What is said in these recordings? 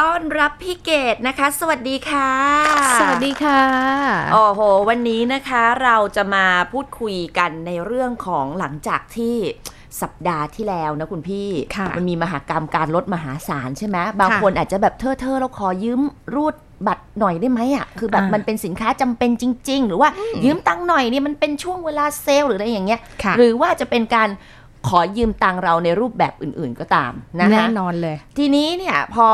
ต้อนรับพี่เกดนะคะ สวัสดีค่ะ สวัสดีค่ะ โอ้โห วันนี้นะคะเราจะมาพูดคุยกันในเรื่องของหลังจากที่สัปดาห์ที่แล้วนะคุณพี่ค่ะมันมีมหากรรมการลดมหาศาลใช่ไหมบางค่ะคนอาจจะแบบเธอเธอเราขอยืมรูดบัตรหน่อยได้ไหมอะคือแบบอ่ามัมันเป็นสินค้าจำเป็นจริง ๆ หรือว่ายืมตังค์หน่อยเนี่ยมันเป็นช่วงเวลาเซลล์หรืออะไรอย่างเงี้ยค่ะหรือว่าจะเป็นการ ขอยืมตังค์เราในรูปแบบอื่นๆก็ตามนะคะแน่นอนเลย ทีนี้เนี่ยพอ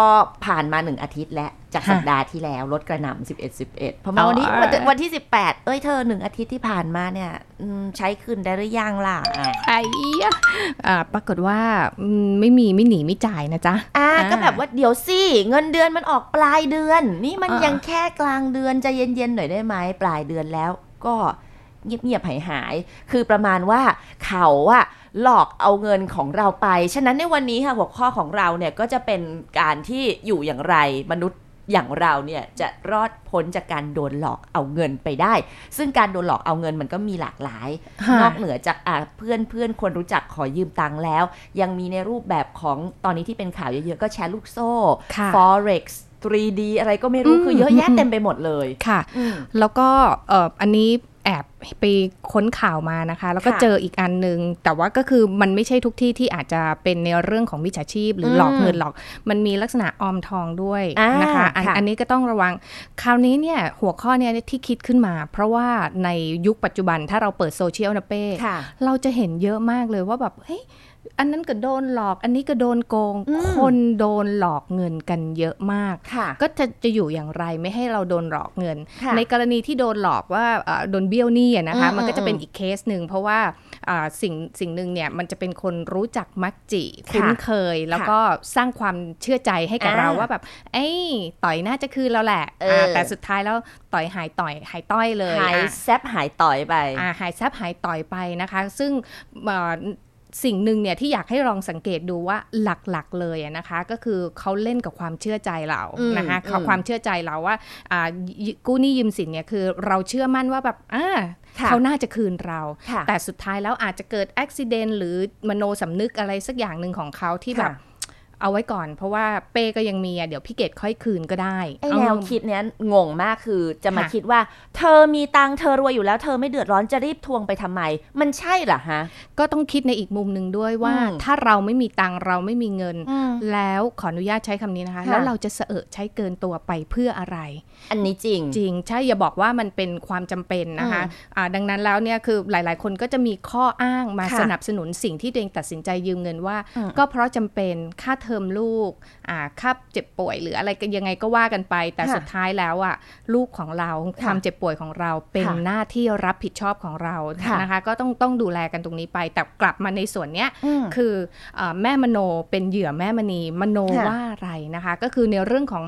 ผ่านมาหนึ่งอาทิตย์แล้วจากฮะสัปดาห์ที่แล้วลดกระหน่ำ11 11พอมาอ๋อวันนี้วันวันที่18เอ้ยเธอหนึ่งอาทิตย์ที่ผ่านมาเนี่ยอืมใช้คืนได้หรือยังล่ะอะไอ้ยะอ่าปรากฏว่าอืมไม่มีไม่หนีไม่จ่ายนะจ๊ะอ่าอ่าก็แบบว่าเดี๋ยวสิเงินเดือนมันออกปลายเดือน นี่มันอ่ายัยังแค่กลางเดือนใจะเย็นๆหน่อยได้ไหมปลายเดือนแล้วก็ เงียบๆหายหายๆคือประมาณว่าเขาอะหลอกเอาเงินของเราไป ฉะนั้นในวันนี้ค่ะหัวข้อของเราเนี่ยก็จะเป็นการที่อยู่อย่างไรมนุษย์อย่างเราเนี่ยจะรอดพ้นจากการโดนหลอกเอาเงินไปได้ ซึ่งการโดนหลอกเอาเงินมันก็มีหลากหลายค่ะนอกเหนือจากอะเพื่อนเพื่อนคนรู้จักขอยืมตังค์แล้ว ยังมีในรูปแบบของตอนนี้ที่เป็นข่าวเยอะๆ ก็แชร์ลูกโซ่ค่ะ forex 3D อะไรก็ไม่รู้อืมคือเยอะแยะเต็มไปหมดเลยค่ะอืมแล้วก็เอ่ออันนี้ แอบไปค้นข่าวมานะคะ แล้วก็ค่ะเจออีกอันหนึ่งแต่ว่าก็คือมันไม่ใช่ทุกที่ที่อาจจะเป็นในเรื่องของมิจฉาชีพ หรืออมหลอกเงินหลอก มันมีลักษณะออมทองด้วยอ่านนะคะอันค่ะอันนี้ก็ต้องระวัง คราวนี้เนี่ยหัวข้อเนี่ยที่คิดขึ้นมา เพราะว่าในยุคปัจจุบันถ้าเราเปิดโซเชียลนะเป้ค่ะเราจะเห็นเยอะมากเลยว่าแบบเฮ้ย อันนั้นก็โดนหลอก อันนี้ก็โดนโกงอืมคนโดนหลอกเงินกันเยอะมากค่ะก็จะจะอยู่อย่างไรไม่ให้เราโดนหลอกเงินค่ะในกรณีที่โดนหลอกว่าเอ่อโดนเบี้ยวหนี้อะนะคะอืมมันก็จะเป็นอืมอีกเคสหนึ่งเพราะว่าอ่าสิ่งสิ่งหนึ่งเนี่ยมันจะเป็นคนรู้จักมักจิคุ้นเคย แล้วก็สร้างความเชื่อใจให้กับอ่าเราว่าแบบเอ้ยต่อยน่าจะคืนเราแหละเอออ่าแต่สุดท้ายแล้วต่อยหายต่อยหายต้อยเลยหายอะแซบหายต่อยไปอ่าหายแซบหายต่อยไปนะคะ ซึ่งเอ่อ สิ่งหนึ่งเนี่ยที่อยากให้ลองสังเกตดูว่าหลักๆเลยอะนะคะ ก็คือเขาเล่นกับความเชื่อใจเราอืมนะคะอืมเขาความเชื่อใจเราว่าอ่ากู้หนี้ยืมสินเนี่ยคือเราเชื่อมั่นว่าแบบอ่าค่ะเขาน่าจะคืนเราค่ะแต่สุดท้ายแล้วอาจจะเกิดอุบิเหตุหรือมโนสำนึกอะไรสักอย่างหนึ่งของเขาที่แบบค่ะ เอาไว้ก่อน เพราะว่าเป้ก็ยังมีอะเดี๋ยวพี่เกดค่อยคืนก็ได้ไอเอาแนวคิดเนี้ยงงมากคือจะมาค่ะคิดว่า เธอมีตังค์เธอรวยอยู่แล้ว เธอไม่เดือดร้อนจะรีบทวงไปทำไม มันใช่เหรอฮะ ก็ต้องคิดในอีกมุมหนึ่งด้วยว่าอืมถ้าเราไม่มีตังค์เราไม่มีเงินอืมแล้วขออนุญาตใช้คำนี้นะคะค่ะแล้วเราจะเสอะใช้เกินตัวไปเพื่ออะไร อันนี้จริงจริงใช่อย่าบอกว่ามันเป็นความจำเป็นนะคะอืมอ่าดังนั้นแล้วเนี่ยคือหลาย ๆ คนก็จะมีข้ออ้างมาค่ะสนับสนุนสิ่งที่ตัวเองตัดสินใจยืมเงินว่าอืมก็เพราะจำเป็นค่าเทอมลูกอ่าค่าเจ็บป่วยหรืออะไรก็ยังไงก็ว่ากันไป แต่ค่ะสุดท้ายแล้วอะลูกของเราค่ะความเจ็บป่วยของเราเป็นค่ะหน้าที่รับผิดชอบของเราค่ะนะคะ ก็ต้องต้องดูแลกันตรงนี้ไป แต่กลับมาในส่วนเนี้ยอืมคือเออแม่มโนเป็นเหยื่อแม่มณีมโนค่ะว่าอะไรนะคะ ก็คือในเรื่องของ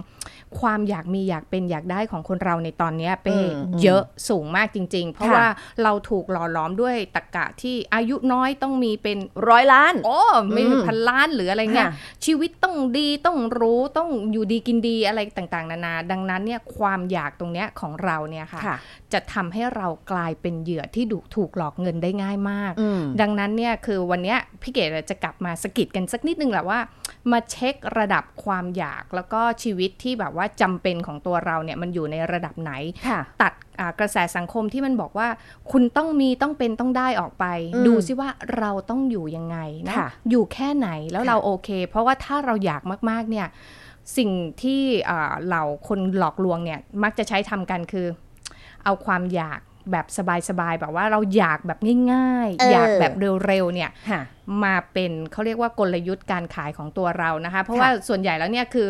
ความอยากมีอยากเป็นอยากได้ของคนเราในตอนเนี้ยเป้อืมเยอะสูงมากจริง ๆ เพราะค่ะว่าเราถูกหล่อหลอมด้วยตรกกะที่อายุน้อยต้องมีเป็นร้อยล้าน โอ้ไม่อืมพันล้านหรืออะไรเงี้ยค่ะชีวิตต้องดีต้องรู้ต้องอยู่ดีกินดีอะไรต่างๆ นานา ดังนั้นเนี่ยความอยากตรงเนี้ยของเราเนี่ยค่ะค่ะจะทำให้เรากลายเป็นเหยื่อที่ดุถูกหลอกเงินได้ง่ายมากอืมดังนั้นเนี่ยคือวันเนี้ยพี่เกดจะกลับมาสะกิดกันสักนิดนึงแหละว่า มาเช็คระดับความอยาก แล้วก็ชีวิตที่แบบว่าจำเป็นของตัวเราเนี่ยมันอยู่ในระดับไหนค่ะตัดอ่ากระแสสังคมที่มันบอกว่า คุณต้องมีต้องเป็นต้องได้ออกไปอืมดูซิว่าเราต้องอยู่ยังไงนะค่ะอยู่แค่ไหนแล้วค่ะเราโอเค เพราะว่าถ้าเราอยากมากๆเนี่ยสิ่งที่อ่าเหล่าคนหลอกลวงเนี่ยมักจะใช้ทำกันคือ เอาความอยาก แบบสบายๆแบบว่าเราอยากแบบง่ายเออๆออยากแบบเร็วๆเนี่ยค่ะมาเป็นเขาเรียกว่ากลยุทธ์การขายของตัวเรานะคะ เพราะค่ะว่าส่วนใหญ่แล้วเนี่ยคือ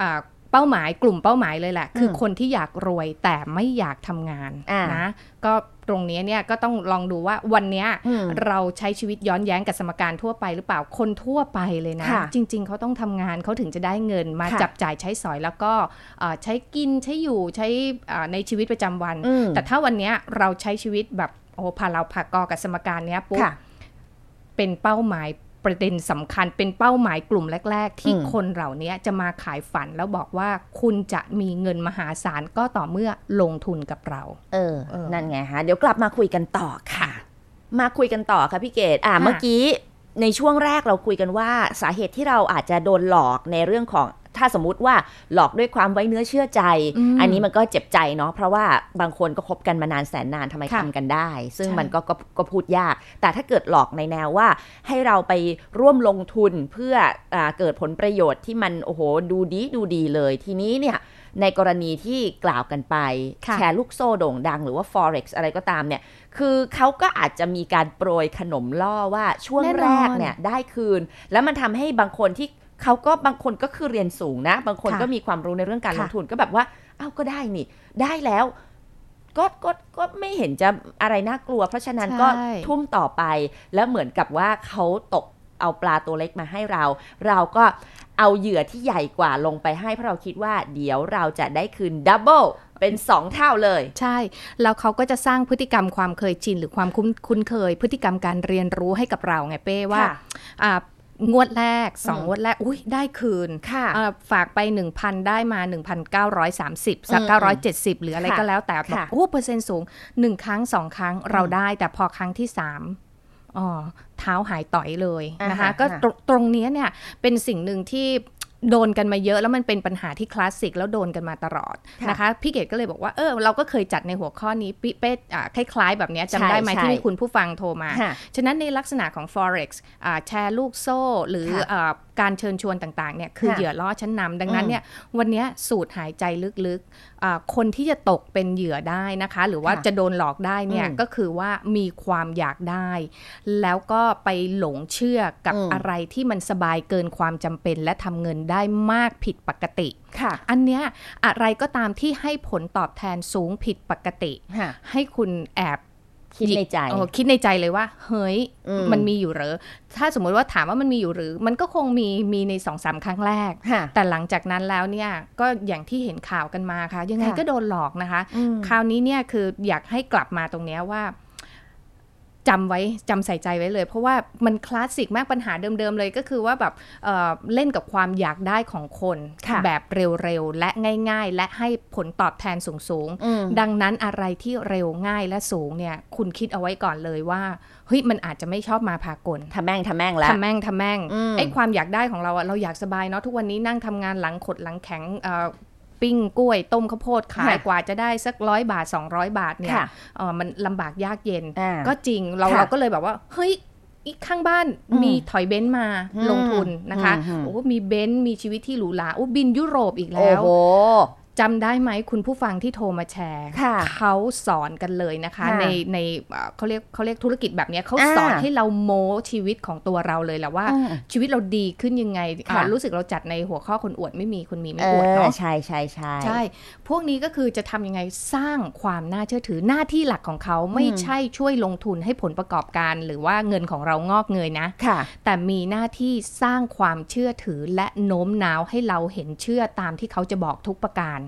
อา เป้าหมายกลุ่มเป้าหมายเลยแหละ คืออมคนที่อยากรวยแต่ไม่อยากทำงานอ่านนะก็ตรงนี้เนี่ยก็ต้องลองดูว่าวันเนี้ยอืมเราใช้ชีวิตย้อนแย้งกับสมการทั่วไปหรือเปล่าคนทั่วไปเลยนะค่ะจริง ๆ เขาต้องทำงานเขาถึงจะได้เงินมาค่ะจับจ่ายใช้สอยแล้วก็เอ่อใช้กินใช้อยู่ใช้อ่าในชีวิตประจำวันอืมแต่ถ้าวันเนี้ยเราใช้ชีวิตแบบโอ้พาเราผักกอกับสมการเนี้ยปุ๊บค่ะเป็นเป้าหมาย ประเด็นสำคัญเป็นเป้าหมายกลุ่มแรก ๆ ที่อืมคนเหล่านี้จะมาขายฝันแล้วบอกว่าคุณจะมีเงินมหาศาลก็ต่อเมื่อลงทุนกับเรา เออเออนั่นไงฮะเดี๋ยวกลับมาคุยกันต่อค่ะ มาคุยกันต่อค่ะพี่เกดอ่าค่ะเมื่อกี้ในช่วงแรกเราคุยกันว่าสาเหตุที่เราอาจจะโดนหลอกในเรื่องของ ถ้าสมมุติว่าหลอกด้วยความไว้เนื้อเชื่อใจอืมอันนี้มันก็เจ็บใจเนาะเพราะว่าบางคนก็คบกันมานานแสนนานทำไมค่ะทำกันได้ ซึ่งใช่มันก็ก็ก็พูดยาก แต่ถ้าเกิดหลอกในแนวว่าให้เราไปร่วมลงทุนเพื่ออาเกิดผลประโยชน์ที่มันโอ้โหดูดีดูดีเลยทีนี้เนี่ยในกรณีที่กล่าวกันไปค่ะแชร์ลูกโซ่โด่งดังหรือว่า forex อะไรก็ตามเนี่ย คือเขาก็อาจจะมีการโปรยขนมล่อว่าช่วงแน่นอนแรกเนี่ยได้คืน แล้วมันทำให้บางคนที่ เขาก็บางคนก็คือเรียนสูงนะ บางคนค่ะก็มีความรู้ในเรื่องการลค่ะงทุนก็แบบว่าอ้าวก็ได้นี่ ได้แล้วก็ก็ก็ไม่เห็นจะอะไรน่ากลัว เพราะฉะนั้นก็ใช่ทุ่มต่อไปแล้วเหมือนกับว่าเขาตกเอาปลาตัวเล็กมาให้เรา เราก็เอาเหยื่อที่ใหญ่กว่าลงไปให้เพราะเราคิดว่า เดี๋ยวเราจะได้คืนดับเบิลเป็นสองเท่าเลย ใช่ แล้วเขาก็จะสร้างพฤติกรรมความเคยชิน หรือความคุ้นคุ้นเคย พฤติกรรมการเรียนรู้ให้กับเราไงเป้ว่าค่ะอ่า งวดแรกสองอืมงวดแรก อุ้ยได้คืนค่ะอ่าฝากไป 1,000 ได้มา 1,930สักอืม970 หรืออะไรค่ะก็แล้วแต่แบบค่ะโอ้เปอร์เซ็นต์สูง 1 ครั้ง 2 ครั้งเราได้ แต่พอครั้งที่ 3อ๋อเท้าหายต่อยเลยนะคะอ่าฮะก็ค่ะตรงตรงเนี้ยเนี่ยเป็นสิ่งหนึ่งที่ โดนกันมาเยอะแล้วมันเป็นปัญหาที่คลาสสิกแล้วโดนกันมาตลอดค่ะนะคะพี่เกดก็เลยบอกว่าเออเราก็เคยจัดในหัวข้อนี้ปิเป้อ่าคล้ายๆ แบบเนี้ยจำได้ไหมใช่ที่ใช่มีคุณผู้ฟังโทรมาค่ะฉะนั้นในลักษณะของ forex อ่าแชร์ลูกโซ่หรือค่ะอา การเชิญชวนต่างๆเนี่ยคือค่ะเหยื่อล่อชั้นนำดังนั้นอืมเนี่ยวันเนี้ยสูตรหายใจลึกๆอ่าคนที่จะตกเป็นเหยื่อได้นะคะ หรือว่าค่ะจะโดนหลอกได้เนี่ยอืมก็คือว่ามีความอยากได้ แล้วก็ไปหลงเชื่อกับอืมอะไรที่มันสบายเกินความจำเป็น และทำเงินได้มากผิดปกติค่ะ อันเนี้ยอะไรก็ตามที่ให้ผลตอบแทนสูงผิดปกติค่ะให้คุณแอบ คิดในใจเออคิดในใจเลยว่า เฮ้ยอืมมันมีอยู่เหรอถ้าสมมติว่าถามว่ามันมีอยู่หรือ มันก็คงมีมีในสองสามครั้งแรกค่ะแต่หลังจากนั้นแล้วเนี่ยก็อย่างที่เห็นข่าวกันมาค่ะ ยังไงค่ะก็โดนหลอกนะคะอืมคราวนี้เนี่ยคืออยากให้กลับมาตรงเนี้ยว่า จำไว้จำใส่ใจไว้เลย เพราะว่ามันคลาสสิกมากปัญหาเดิมๆเลยก็คือว่าแบบเอ่อเล่นกับความอยากได้ของคนค่ะแบบเร็วๆ และง่าย ๆ และให้ผลตอบแทนสูงๆอืมดังนั้นอะไรที่เร็วง่ายและสูงเนี่ยคุณคิดเอาไว้ก่อนเลยว่าเฮ้ยมันอาจจะไม่ชอบมาพากลทำแม่งทำแม่งแล้วทำแม่งทำแม่งอืมไอ้ความอยากได้ของเราอะเราอยากสบายเนาะทุกวันนี้นั่งทำงานหลังขดหลังแข็งเอ่อ ปิ้งกล้วยต้มข้าวโพดขายค่ะกว่าจะได้สักร้อยบาท 200 บาทเนี่ยค่ะเอ่อมันลำบากยากเย็นอ่าก็จริงเราค่ะเราก็เลยแบบว่า เฮ้ยอีกข้างบ้านอืมมีถอยเบนซ์มาอืมลงทุนนะคะอืมโอ้ มีเบนซ์มีชีวิตที่หรูหรา โอ้ บินยุโรปอีกโอ้แล้วโห จำได้ไหมคุณผู้ฟังที่โทรมาแชร์ค่ะเขาสอนกันเลยนะคะค่ะในในเอ่อเขาเรียกเขาเรียกธุรกิจแบบเนี้ยเขาอ่าสอนให้เราโม้ชีวิตของตัวเราเลยแหละว่าอืมชีวิตเราดีขึ้นยังไงค่ะอ่ารู้สึกเราจัดในหัวข้อคนอวดไม่มีคนมีไม่เออวดอเนาะใช่ใช่ใช่ใช่ พวกนี้ก็คือจะทำยังไงสร้างความน่าเชื่อถือหน้าที่หลักของเขาไม่ใช่ช่วยลงทุนให้ผลประกอบการ หรือว่าเงินของเรางอกเงยนะค่ะแต่มีหน้าที่สร้างความเชื่อถือและโน้มน้าวให้เราเห็นเชื่อตามที่เขาจะบอกทุกประการค่ะ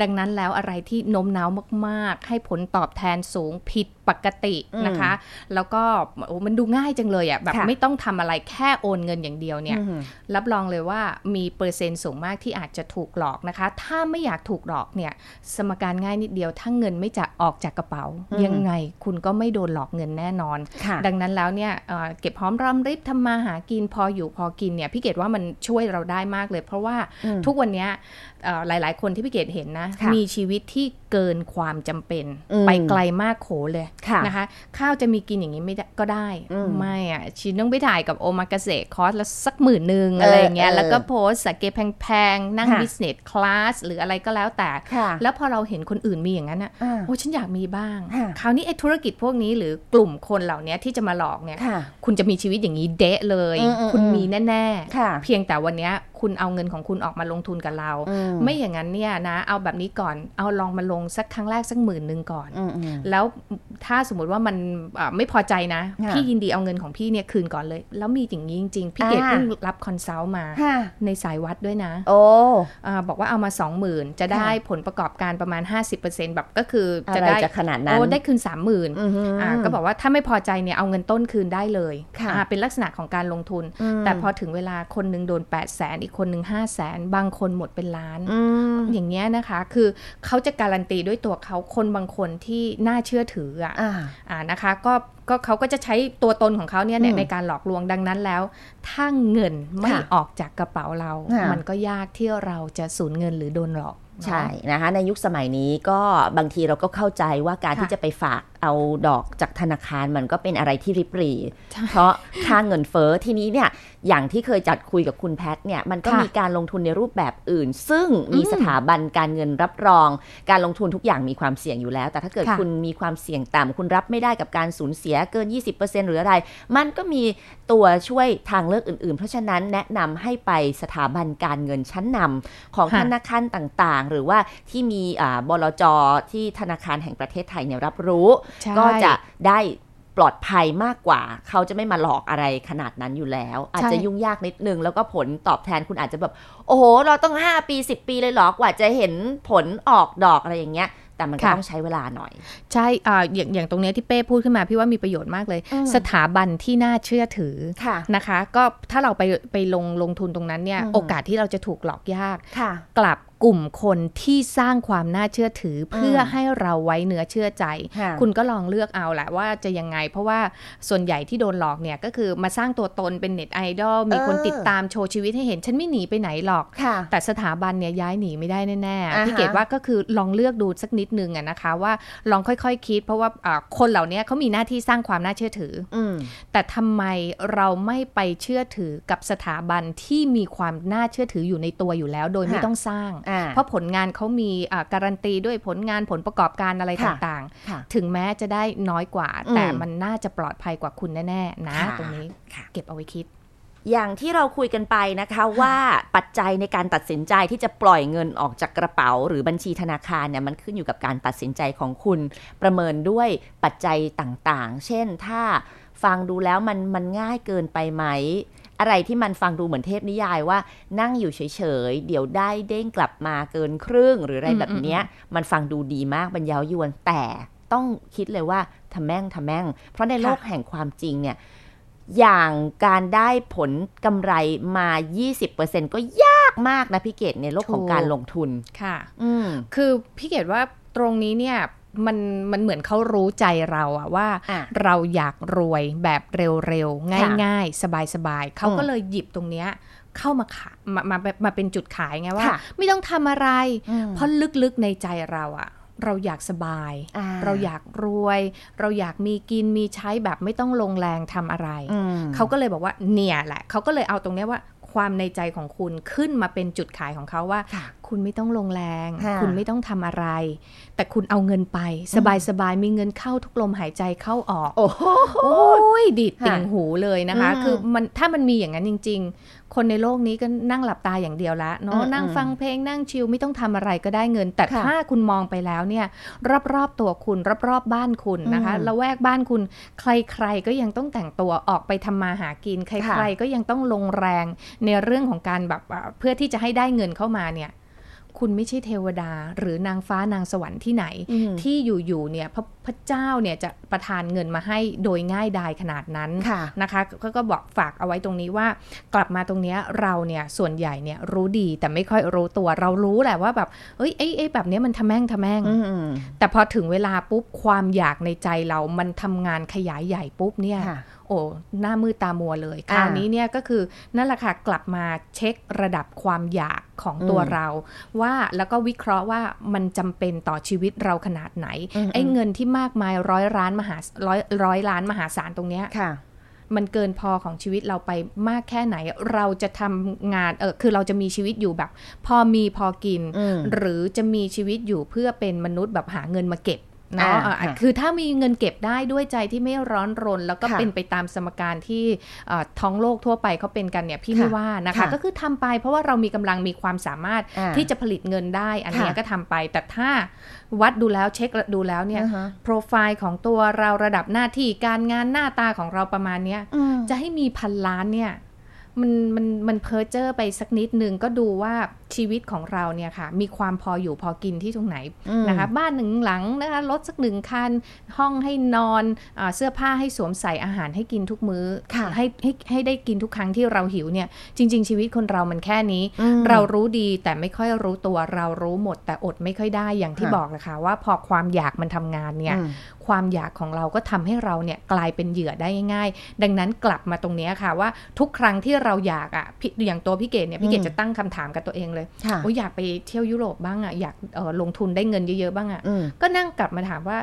ดังนั้นแล้วอะไรที่โน้มน้าวมาก ๆ ให้ผลตอบแทนสูงผิดปกติอืมนะคะ แล้วก็โอ้มันดูง่ายจังเลยอะ่ะแบบค่ะไม่ต้องทำอะไรแค่โอนเงินอย่างเดียวเนี่ยอืมรับรองเลยว่ามีเปอร์เซ็นต์สูงมากที่อาจจะถูกหลอกนะคะ ถ้าไม่อยากถูกหลอกเนี่ยสมการง่ายนิดเดียวถ้าเงินไม่จะออกจากกระเป๋าอืมยังไงคุณก็ไม่โดนหลอกเงินแน่นอนค่ะดังนั้นแล้วเนี่ยเอ่อเก็บหอมรอมริบทำมาหากินพออยู่พอกินเนี่ยพี่เกดว่ามันช่วยเราได้มากเลย เพราะว่าอืมทุกวันเนี้ยเอ่อหลาย ๆ คนที่พี่เกดเห็นนะค่ะมีชีวิตที่เกินความจำเป็นอืมไปไกลมากโขเลยค่ะนะคะ ข้าวจะมีกินอย่างนี้ไม่ได้ก็ได้อืมไม่อะชินต้องไปถ่ายกับโอมากาเสะคอร์สละสักหมื่นหนึ่งอะไรอย่างเงี้ยเออแล้วก็โพสต์สเกแพง ๆ นั่งค่ะบิสเนสคลาสหรืออะไรก็แล้วแต่ค่ะแล้วพอเราเห็นคนอื่นมีอย่างนั้นอะอ่าโอ้ฉันอยากมีบ้างค่ะคราวนี้ไอ้ธุรกิจพวกนี้หรือกลุ่มคนเหล่านี้ที่จะมาหลอกเนี่ยค่ะคุณจะมีชีวิตอย่างนี้เดะเลยอืมอืมคุณอืมมีแน่ค่ะๆเพียงแต่วันเนี้ยคุณเอาเงินของคุณออกมาลงทุนกับเราอืมไม่อย่างนั้นเนี่ยนะ เอาแบบนี้ก่อนเอาลองมาลงสักครั้งแรกสักหมื่นหนึ่งก่อนอืมอืมแล้วถ้าสมมติว่ามันอ่าไม่พอใจนะค่ะพี่ยินดีเอาเงินของพี่เนี่ยคืนก่อนเลย แล้วมีอย่างนี้จริง ๆ พี่เกดอ่าเพิ่งรับคอนซัลท์มาค่ะในสายวัดด้วยนะ โอ้อาบอกว่าเอามา20,000จะได้ค่ะผลประกอบการประมาณ 50%แบบก็คืออะจะไรได้จะขนาดนั้นโอ้ได้คืน30,000อือหือออ่าก็บอกว่าถ้าไม่พอใจเนี่ยเอาเงินต้นคืนได้เลยค่ะอ่าเป็นลักษณะของการลงทุนมแต่พอถึงเวลาคนหนึงโดน8 0 0แสนอีกคนหนึ่ง5 0 0แสนบางคนหมดเป็นล้านอืมอย่างเงี้ยนะคะคือเขาจะการันตีด้วยตัวเขาคนบางคนที่น่าเชื่อถืออะอ่าอ่านะคะก็ก็เขาก็จะใช้ตัวตนของเขาเนี่ยในอืมในการหลอกลวงดังนั้นแล้ว ถ้าเงินไม่ค่ะออกจากกระเป๋าเราค่ะมันก็ยากที่เราจะสูญเงินหรือโดนหลอกเนอะ ใช่นะคะในยุคสมัยนี้ก็บางทีเราก็เข้าใจว่าการค่ะที่จะไปฝากเอาดอกจากธนาคารมันก็เป็นอะไรที่ริบหรี่ใช่เพราะค่าเงินเฟ้อทีนี้เนี่ยอย่างที่เคยจัดคุยกับคุณแพทเนี่ยมันก็ค่ะมีการลงทุนในรูปแบบอื่น ซึ่งมีอืมสถาบันการเงินรับรอง การลงทุนทุกอย่างมีความเสี่ยงอยู่แล้ว แต่ถ้าเกิดค่ะคุณมีความเสี่ยงต่ำคุณรับไม่ได้กับการสูญเสียเกิน 20%หรืออะไร มันก็มีตัวช่วยทางเลือกอื่น ๆ เพราะฉะนั้นแนะนำให้ไปสถาบันการเงินชั้นนำของค่ะธนาคารต่างๆหรือว่าที่มีอ่าบลจที่ธนาคารแห่งประเทศไทยเนี่ยรับรู้ใช่ก็จะได้ปลอดภัยมากกว่า เขาจะไม่มาหลอกอะไรขนาดนั้นอยู่แล้ว อาจจะยุ่งยากนิดนึง แล้วก็ผลตอบแทนคุณอาจจะแบบ โอ้โห เราต้อง 5 ปี 10 ปีเลยเหรอกว่าจะเห็นผลออกดอกอะไรอย่างเงี้ยแต่มันก็ค่ะต้องใช้เวลาหน่อย ใช่อ่าอย่างอย่างตรงเนี้ยที่เป้พูดขึ้นมา พี่ว่ามีประโยชน์มากเลยอืมสถาบันที่น่าเชื่อถือค่ะนะคะ ก็ถ้าเราไปไปลงลงทุนตรงนั้นเนี่ยอืมโอกาสที่เราจะถูกหลอกยากค่ะกลับ กลุ่มคนที่สร้างความน่าเชื่อถือเพื่ออมให้เราไว้เนื้อเชื่อใจค่ะคุณก็ลองเลือกเอาแหละว่าจะยังไง เพราะว่าส่วนใหญ่ที่โดนหลอกเนี่ยก็คือมาสร้างตัวตนเป็นเน็ตไอดอลมีคนเออติดตามโชว์ชีวิตให้เห็น ฉันไม่หนีไปไหนหรอกค่ะแต่สถาบันเนี่ยย้ายหนีไม่ได้แน่อ่าฮะๆพี่เกดว่าก็คือลองเลือกดูสักนิดนึงอะนะคะว่าลองค่อยๆคิด เพราะว่าอ่าคนเหล่านี้เขามีหน้าที่สร้างความน่าเชื่อถืออืมแต่ทำไมเราไม่ไปเชื่อถือกับสถาบันที่มีความน่าเชื่อถืออยู่ในตัวอยู่แล้ว โดยไม่ค่ะต้องสร้างอ่าเพราะผลงานเขามีอ่าการันตีด้วยผลงานผลประกอบการอะไรค่ะต่างค่ะๆถึงแม้จะได้น้อยกว่าอืมแต่มันน่าจะปลอดภัยกว่าคุณแน่ๆนะค่ะตรงนี้ค่ะเก็บเอาไว้คิดอย่างที่เราคุยกันไปนะคะว่าปัจจัยในการตัดสินใจที่จะปล่อยเงินออกจากกระเป๋า หรือบัญชีธนาคารเนี่ยมันขึ้นอยู่กับการตัดสินใจของคุณประเมินด้วยปัจจัยต่างๆ เช่นถ้า ฟังดูแล้วมันมันง่ายเกินไปไหม อะไรที่มันฟังดูเหมือนเทพนิยายว่า นั่งอยู่เฉยๆ เดี๋ยวได้เด้งกลับมาเกินครึ่งหรืออะไรอืมแบบเนี้ย มันฟังดูดีมากบรรเยาวยวนแต่ต้องคิดเลยว่าทำแม่งทำแม่ง เพราะในโลกแห่งความจริงเนี่ย อย่างการได้ผลกำไรมา 20%ก็ยากมากนะพี่เกดในโลกของถูกการลงทุนค่ะ อืมคือพี่เกดว่าตรงนี้เนี่ย มันมันเหมือนเขารู้ใจเราอะว่าอะเราอยากรวยแบบเร็วๆค่ะง่ายๆ สบายๆเขาอืมก็เลยหยิบตรงเนี้ยเข้ามาขายมามามามาเป็นจุดขายไงว่าค่ะไม่ต้องทำอะไรอืมเพราะลึกๆในใจเราอะเราอยากสบายอ่เราอยากรวย เราอยากมีกินมีใช้แบบไม่ต้องลงแรงทำอะไรอืมเขาก็เลยบอกว่าเนี่ยแหละ เขาก็เลยเอาตรงเนี้ยว่า ความในใจของคุณขึ้นมาเป็นจุดขายของเขาว่าค่ะคุณไม่ต้องลงแรงค่ะคุณไม่ต้องทำอะไร แต่คุณเอาเงินไป สบายๆ มีเงินเข้าทุกลมหายใจเข้าออก โอ้โหโอ้ยดีดค่ะติ่งหูเลยนะคะอืมคือมันถ้ามันมีอย่างนั้นจริง ๆ คนในโลกนี้ก็นั่งหลับตาอย่างเดียวละเนาะอืมนั่งอืมฟังเพลงนั่งชิลไม่ต้องทำอะไรก็ได้เงิน แต่ค่ะถ้าคุณมองไปแล้วเนี่ยรอบๆตัวคุณรอบๆบ้านคุณนะคะอืมละแวกบ้านคุณใครๆก็ยังต้องแต่งตัวออกไปทำมาหากิน ใคค่ะรๆก็ยังต้องลงแรงในเรื่องของการแบบอ่าเพื่อที่จะให้ได้เงินเข้ามาเนี่ย คุณไม่ใช่เทวดา หรือนางฟ้านางสวรรค์ที่ไหนอืมที่อยู่ๆเนี่ยพระพระเจ้าเนี่ยจะประทานเงินมาให้โดยง่ายดายขนาดนั้นค่ะนะคะก็ก็บอกฝากเอาไว้ตรงนี้ว่า กลับมาตรงเนี้ยเราเนี่ยส่วนใหญ่เนี่ยรู้ดีแต่ไม่ค่อยรู้ตัวเรารู้แหละว่าแบบเอ้ยไอ้ไอ้แบบเนี้ยมันทำแม่งทำแม่งอืมแต่พอถึงเวลาปุ๊บความอยากในใจเรามันทำงานขยายใหญ่ปุ๊บเนี่ยค่ะ โอ้หน้ามืดตามัวเลยคอ่าราวนี้เนี่ยก็คือนั่นแหละค่ะกลับมาเช็คระดับความอยากของตัวอืมเรา ว่าแล้วก็วิเคราะห์ว่ามันจำเป็นต่อชีวิตเราขนาดไหนอืมไอ้เงินที่มากมายร้อยล้านมหาร้อยร้อยล้านมหาศาลตรงเนี้ยค่ะมันเกินพอของชีวิตเราไปมากแค่ไหน เราจะทำงานเออคือเราจะมีชีวิตอยู่แบบ พอมีพอกินอืมหรือจะมีชีวิตอยู่เพื่อเป็นมนุษย์แบบหาเงินมาเก็บ เนาะอ่าอะค่ะคือถ้ามีเงินเก็บได้ด้วยใจที่ไม่ร้อนรน แล้วก็ค่ะเป็นไปตามสมการที่เอ่อท้องโลกทั่วไปเขาเป็นกันเนี่ยพี่ค่ะไม่ว่านะคะค่ะก็คือทำไปเพราะว่าเรามีกำลังมีความสามารถอ่าที่จะผลิตเงินได้ อันเนี้ยค่ะก็ทำไป แต่ถ้าวัดดูแล้วเช็คดูแล้วเนี่ยอ่าฮะโปรไฟล์ของตัวเราระดับหน้าที่การงานหน้าตาของเราประมาณเนี้ยอืมจะให้มีพันล้านเนี่ยมันมันมันเพอเจอร์ไปสักนิดนึงก็ดูว่า ชีวิตของเราเนี่ยค่ะมีความพออยู่พอกินที่ตรงไหนอืมนะคะบ้านหนึ่งหลังนะคะรถสักหนึ่งคัน ห้องให้นอนอาเสื้อผ้าให้สวมใส่อาหารให้กินทุกมื้อค่ะให้ให้ให้ได้กินทุกครั้งที่เราหิวเนี่ยจริง ๆ ชีวิตคนเรามันแค่นี้อืมเรารู้ดีแต่ไม่ค่อยรู้ตัวเรารู้หมด แต่อดไม่ค่อยได้อย่างที่ค่ะบอกเลยค่ะว่าพอความอยากมันทำงานเนี่ยอืมความอยากของเราก็ทำให้เราเนี่ยกลายเป็นเหยื่อได้ง่าย ๆ ดังนั้นกลับมาตรงเนี้ยค่ะว่าทุกครั้งที่เราอยากอะพี่อย่างตัวพี่เกดเนี่ยพี่เกดอืมจะตั้งคำถามกับตัวเองเลยค่ะโอ้ยอยากไปเที่ยวยุโรปบ้างอะอยากเอ่อลงทุนได้เงินเยอะๆบ้างอะอืมก็นั่งกลับมาถามว่า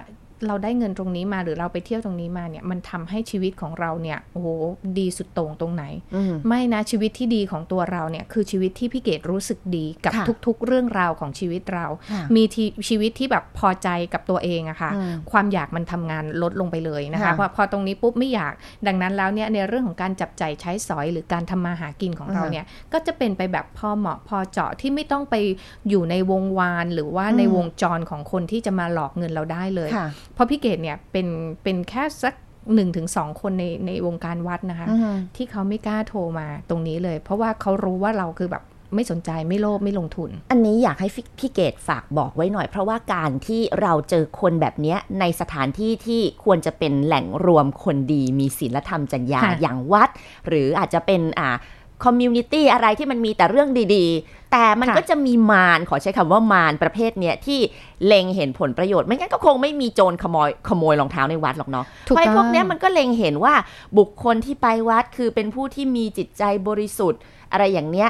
เราได้เงินตรงนี้มาหรือเราไปเที่ยวตรงนี้มาเนี่ยมันทำให้ชีวิตของเราเนี่ยโอ้โหดีสุดโต่งตรงไหนอืมไม่นะชีวิตที่ดีของตัวเราเนี่ยคือชีวิตที่พี่เกดรู้สึกดีกับค่ะทุก ๆ เรื่องราวของชีวิตเราค่ะมีทีชีวิตที่แบบพอใจกับตัวเองอะค่ะอืมความอยากมันทำงานลดลงไปเลยนะคะค่ะพอพอตรงนี้ปุ๊บไม่อยากดังนั้นแล้วเนี่ยในเรื่องของการจับใจายใช้สอยหรือการทำมาหากินของเราอือฮะเนี่ยก็จะเป็นไปแบบพอเหมาะพอเจาะที่ไม่ต้องไปอยู่ในวงวานหรือว่าอืมในวงจรของคนที่จะมาหลอกเงินเราได้เลยค่ะ เพราะพี่เกดเนี่ยเป็นเป็นแค่สักหนึ่งถึงสองคนในในวงการวัดนะคะอืมที่เขาไม่กล้าโทรมาตรงนี้เลย เพราะว่าเขารู้ว่าเราคือแบบไม่สนใจไม่โลภไม่ลงทุน อันนี้อยากให้พี่พี่เกดฝากบอกไว้หน่อย เพราะว่าการที่เราเจอคนแบบเนี้ยในสถานที่ที่ควรจะเป็นแหล่งรวมคนดีมีศีลธรรมจรรยาค่ะอย่างวัด หรืออาจจะเป็นอ่า community อะไรที่มันมีแต่เรื่องดีๆ แต่มันค่ะก็จะมีมารขอใช้คำว่ามารประเภทเนี้ยที่เล็งเห็นผลประโยชน์ ไม่งั้นก็คงไม่มีโจรขโมยขโมยรองเท้าในวัดหรอกเนาะถูกเพราะไอ้ต้องพวกเนี้ยมันก็เล็งเห็นว่าบุคคลที่ไปวัดคือเป็นผู้ที่มีจิตใจบริสุทธิ์ อะไรอย่างเนี้ย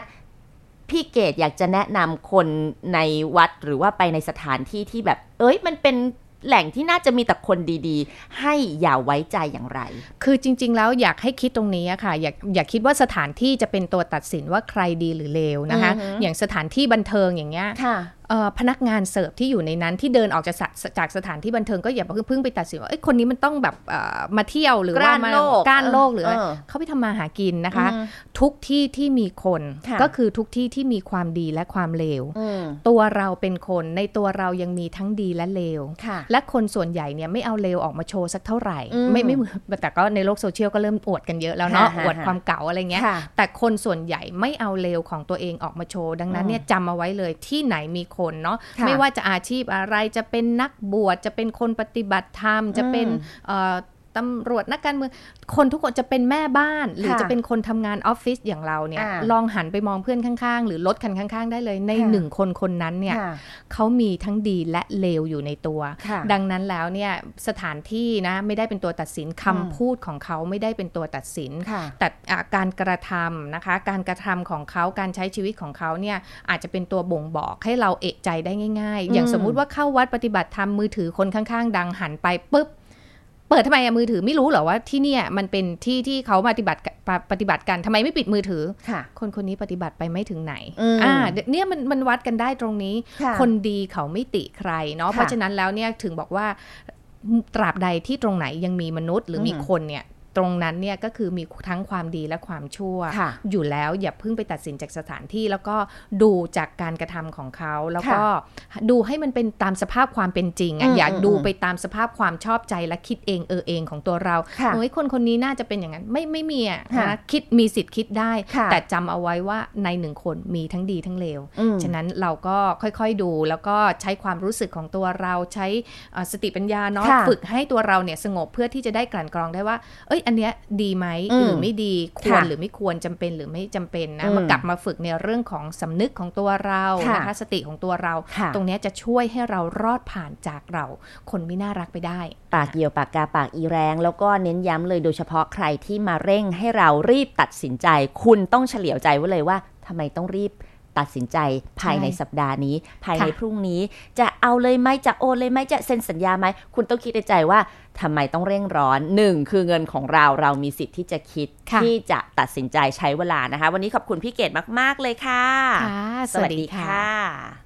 พี่เกดอยากจะแนะนำคนในวัดหรือว่าไปในสถานที่ที่แบบ เอ้ยมันเป็น แหล่งที่น่าจะมีแต่คนดีๆ ให้อย่าไว้ใจอย่างไร คือจริง ๆ แล้วอยากให้คิดตรงนี้อะค่ะ อยากอยากคิดว่าสถานที่จะเป็นตัวตัดสินว่าใครดีหรือเลวนะคะอือฮึอย่างสถานที่บันเทิงอย่างเงี้ยค่ะเอ่อ พนักงานเสิร์ฟที่อยู่ในนั้นที่เดินออกจากสะจากสถานที่บันเทิงก็อย่าเพิ่งไปตัดสินว่าเอ้ยคนนี้มันต้องแบบเอ่อมาเที่ยวหรือว่ากล้านมาโลกก้านโลกหรืออะไรเออเขาไปทำมาหากินนะคะอืมทุกที่ที่มีคนค่ะก็คือทุกที่ที่มีความดีและความเลวอืมตัวเราเป็นคนในตัวเรายังมีทั้งดีและเลวค่ะและคนส่วนใหญ่เนี่ยไม่เอาเลวออกมาโชว์สักเท่าไหร่อืมไม่ไม่เหมือนแต่ก็ในโลกโซเชียลก็เริ่มอวดกันเยอะแล้วเนาะค่ะอวดความเก่าอะไรเงี้ยค่ะแต่คนส่วนใหญ่ไม่เอาเลวของตัวเองออกมาโชว์ดังนั้นเนี่ยจำเอาไว้เลยที่ไหนมีคนเนาะค่ะไม่ว่าจะอาชีพอะไรจะเป็นนักบวชจะเป็นคนปฏิบัติธรรม จะเป็นอืมเอ่อ ตำรวจนักการเมืองคนทุกคนจะเป็นแม่บ้าน หรือค่ะจะเป็นคนทำงานออฟฟิศอย่างเราเนี่ยอ่าลองหันไปมองเพื่อนข้างๆ หรือรถคันข้าง ๆ ได้เลยในค่ะหนึ่งคนคนนั้นเนี่ยค่ะเขามีทั้งดีและเลวอยู่ในตัวค่ะดังนั้นแล้วเนี่ยสถานที่นะไม่ได้เป็นตัวตัดสินคำพูดของเขาไม่ได้เป็นตัวตัดสินค่ะแต่อะการกระทำนะคะ การกระทำของเขาการใช้ชีวิตของเขาเนี่ยอาจจะเป็นตัวบ่งบอกให้เราเอะใจได้ง่าย ๆ อย่างอืมสมมุติว่าเข้าวัดปฏิบัติธรรมมือถือคนข้าง ๆ ดังหันไปปุ๊บ เปิดทำไมอะมือถือไม่รู้เหรอว่าที่เนี่ยมันเป็นที่ที่เขาปฏิบัติกะปฏิบัติกันทำไมไม่ปิดมือถือค่ะคนคนนี้ปฏิบัตรไปไม่ถึงไหนอืมอ่าเดี๋ยวเนี่ยมันมันวัดกันได้ตรงนี้ค่ะคนดีเขาไม่ติใครเนาะค่ะเพราะฉะนั้นแล้วเนี่ยถึงบอกว่าตราบใดที่ตรงไหนยังมีมนุษย์หรือมีอืมคนเนี่ย ตรงนั้นเนี่ยก็คือมีทั้งความดีและความชั่วค่ะอยู่แล้วอย่าเพิ่งไปตัดสินจากสถานที่ แล้วก็ดูจากการกระทำของเขาแล้วก็ดูให้มันเป็นตามสภาพความเป็นจริงอือะมอย่าอืมดูอืมไปตามสภาพความชอบใจและคิดเองเออเองของตัวเราค่ะเฮ้ยคนคนนี้น่าจะเป็นอย่างนั้นไม่ไม่มีอะค่ะนะคิดมีสิทธิ์คิดได้ค่ะแต่จำเอาไว้ว่าในหนึ่งคนมีทั้งดีทั้งเลวอืมฉะนั้นเราก็ค่อยๆดูแล้วก็ใช้ความรู้สึกของตัวเราใช้เอ่อสติปัญญาเนาะค่ะฝึกให้ตัวเราเนี่ยสงบเพื่อที่จะได้กลั่นกรองได้ว่า เอ้ยอันเนี้ยดีไหมอืมหรือไม่ดีควรค่ะหรือไม่ควรจำเป็นหรือไม่จำเป็นนะอืมมากลับมาฝึกในเรื่องของสำนึกของตัวเราค่ะนะคะสติของตัวเราค่ะตรงเนี้ยจะช่วยให้เรารอดผ่านจากเรา คนไม่น่ารักไปได้ ปากเหี่ยวปากกาปากอีแรง แล้วก็เน้นย้ำเลยโดยเฉพาะใครที่มาเร่งให้เรารีบตัดสินใจ คุณต้องเฉลียวใจไว้เลยว่าทำไมต้องรีบ ตัดสินใจภายในใช่สัปดาห์นี้ ภายในค่ะพรุ่งนี้ จะเอาเลยไหมจะโอนเลยไหมจะเซ็นสัญญาไหมคุณต้องคิดในใจว่าทำไมต้องเร่งร้อนหนึ่งคือเงินของเราเรามีสิทธิ์ที่จะคิดค่ะที่จะตัดสินใจใช้เวลานะคะ วันนี้ขอบคุณพี่เกดมาก ๆ เลยค่ะค่ะสวัสดีค่ะ